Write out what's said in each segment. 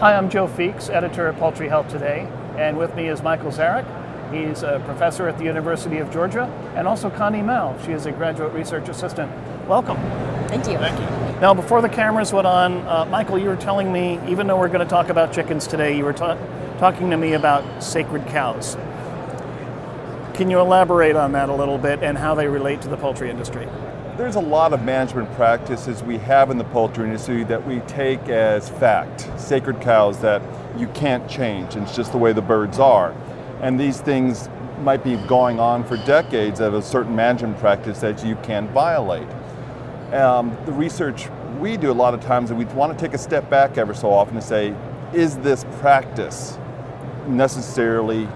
Hi, I'm Joe Feeks, editor of Poultry Health Today, and with me is Michael Czarick. He's a professor at the University of Georgia, and also Connie Mell. She is a graduate research assistant. Welcome. Thank you. Thank you. Now, before the cameras went on, uh, Michael, you were telling me, even though we're going to talk about chickens today, you were ta- talking to me about sacred cows. Can you elaborate on that a little bit and how they relate to the poultry industry? There's a lot of management practices we have in the poultry industry that we take as fact, sacred cows that you can't change, and it's just the way the birds are. And these things might be going on for decades of a certain management practice that you can't violate. Um, the research we do a lot of times, we want to take a step back ever so often to say, is this practice necessarily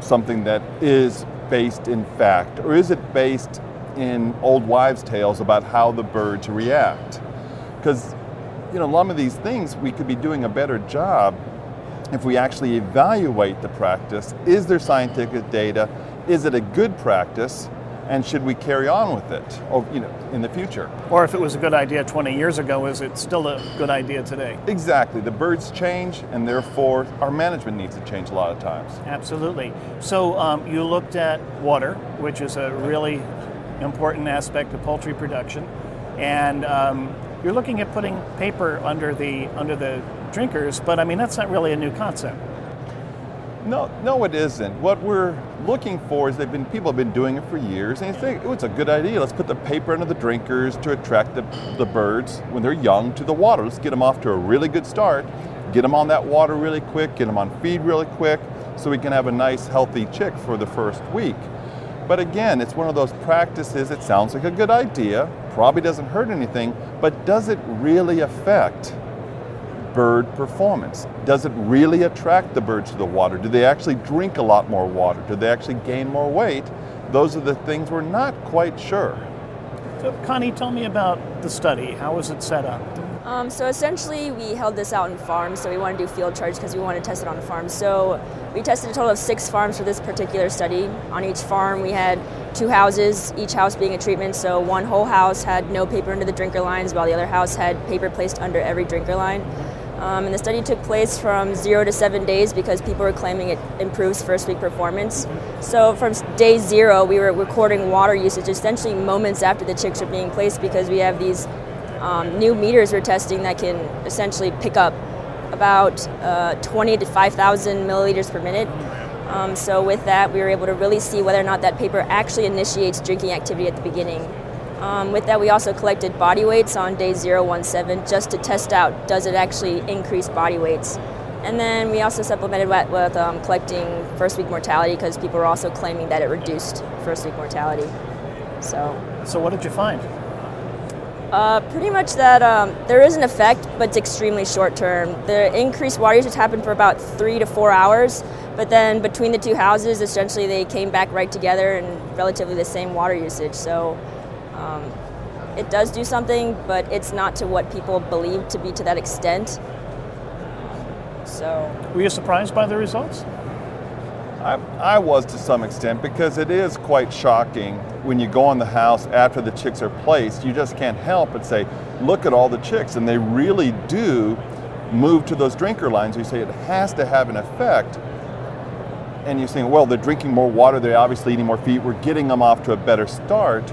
something that is based in fact, or is it based in old wives' tales about how the birds react. Because, you know, a lot of these things we could be doing a better job if we actually evaluate the practice. Is there scientific data? Is it a good practice? And should we carry on with it, or, you know, in the future? Or if it was a good idea 20 years ago, is it still a good idea today? Exactly. The birds change, and therefore our management needs to change a lot of times. Absolutely. So um, you looked at water, which is a really important aspect of poultry production, and um, you're looking at putting paper under the under the drinkers. But I mean, that's not really a new concept. No, no, it isn't. What we're looking for is they've been people have been doing it for years, and you think oh, it's a good idea. Let's put the paper under the drinkers to attract the, the birds when they're young to the water. Let's get them off to a really good start. Get them on that water really quick. Get them on feed really quick, so we can have a nice healthy chick for the first week. But again, it's one of those practices, it sounds like a good idea, probably doesn't hurt anything, but does it really affect bird performance? Does it really attract the birds to the water? Do they actually drink a lot more water? Do they actually gain more weight? Those are the things we're not quite sure. So, Connie, tell me about the study. How was it set up? Um, so essentially, we held this out in farms. So we want to do field charts because we want to test it on a farm. So we tested a total of six farms for this particular study. On each farm, we had two houses, each house being a treatment. So one whole house had no paper under the drinker lines, while the other house had paper placed under every drinker line. Um, and the study took place from zero to seven days because people were claiming it improves first week performance. So from day zero, we were recording water usage essentially moments after the chicks are being placed because we have these um, new meters we're testing that can essentially pick up about uh, 20 to 5,000 milliliters per minute. Um, so with that, we were able to really see whether or not that paper actually initiates drinking activity at the beginning. Um, with that, we also collected body weights on day 017 just to test out does it actually increase body weights. And then we also supplemented with, with um, collecting first week mortality because people were also claiming that it reduced first week mortality. So, so what did you find? Uh, pretty much that um, there is an effect, but it's extremely short term. The increased water usage happened for about three to four hours, but then between the two houses, essentially they came back right together and relatively the same water usage. So um, it does do something, but it's not to what people believe to be to that extent. So. Were you surprised by the results? I, I was to some extent because it is quite shocking when you go in the house after the chicks are placed. You just can't help but say, look at all the chicks. And they really do move to those drinker lines. You say it has to have an effect. And you're saying, well, they're drinking more water, they're obviously eating more feed, we're getting them off to a better start.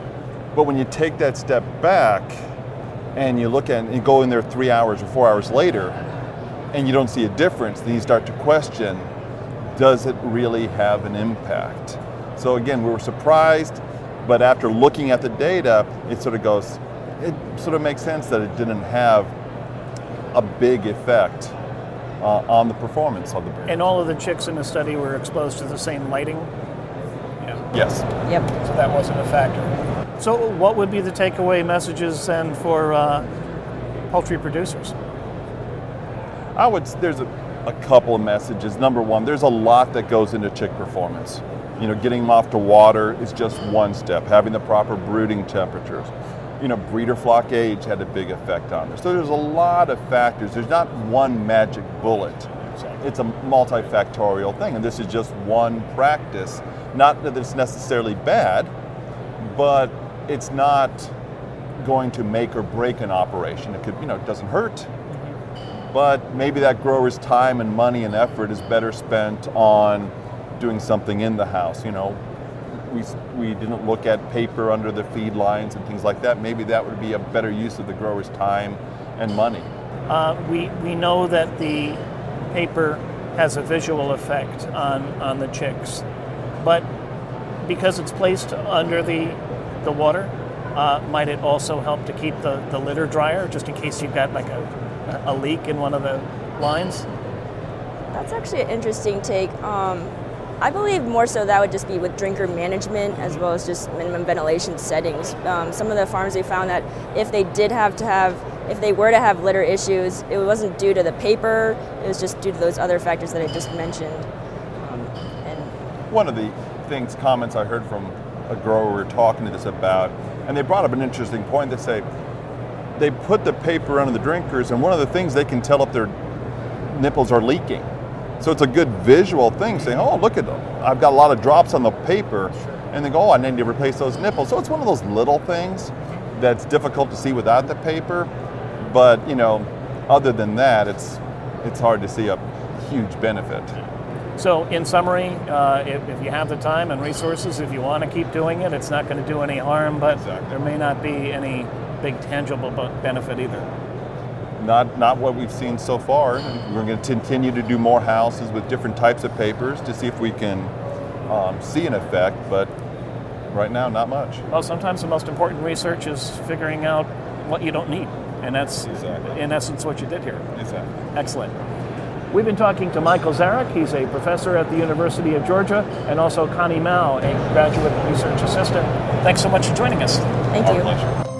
But when you take that step back and you look at and you go in there three hours or four hours later and you don't see a difference, then you start to question does it really have an impact? So again, we were surprised, but after looking at the data, it sort of goes, it sort of makes sense that it didn't have a big effect uh, on the performance of the bird. And all of the chicks in the study were exposed to the same lighting? Yeah. Yes. Yep. So that wasn't a factor. So what would be the takeaway messages then for uh, poultry producers? I would, there's a, a couple of messages. Number one, there's a lot that goes into chick performance. You know, getting them off to water is just one step. Having the proper brooding temperatures. You know, breeder flock age had a big effect on this. So there's a lot of factors. There's not one magic bullet. It's a multifactorial thing, and this is just one practice. Not that it's necessarily bad, but it's not going to make or break an operation. It could, you know, it doesn't hurt, but maybe that grower's time and money and effort is better spent on doing something in the house. You know, we, we didn't look at paper under the feed lines and things like that. Maybe that would be a better use of the grower's time and money. Uh, we, we know that the paper has a visual effect on, on the chicks, but because it's placed under the, the water, uh, might it also help to keep the, the litter drier just in case you've got like a, a leak in one of the lines? That's actually an interesting take. Um, I believe more so that would just be with drinker management as well as just minimum ventilation settings. Um, some of the farms they found that if they did have to have, if they were to have litter issues, it wasn't due to the paper, it was just due to those other factors that I just mentioned. Um, and one of the things, comments I heard from a grower we were talking to this about, and they brought up an interesting point. They say they put the paper under the drinkers, and one of the things they can tell if their nipples are leaking. So it's a good visual thing saying, oh, look at them. I've got a lot of drops on the paper. And they go, oh, I need to replace those nipples. So it's one of those little things that's difficult to see without the paper. But, you know, other than that, it's, it's hard to see a huge benefit. So, in summary, uh, if, if, you have the time and resources, if you want to keep doing it, it's not going to do any harm, but exactly. there may not be any big tangible benefit either not not what we've seen so far. We're going to continue to do more houses with different types of papers to see if we can um, see an effect, but right now, not much. Well, sometimes the most important research is figuring out what you don't need, and that's exactly. in essence what you did here. Exactly. Excellent. We've been talking to Michael Czarick. He's a professor at the University of Georgia, and also Connie Mao, a graduate research assistant. Thanks so much for joining us. Thank Our you. Pleasure.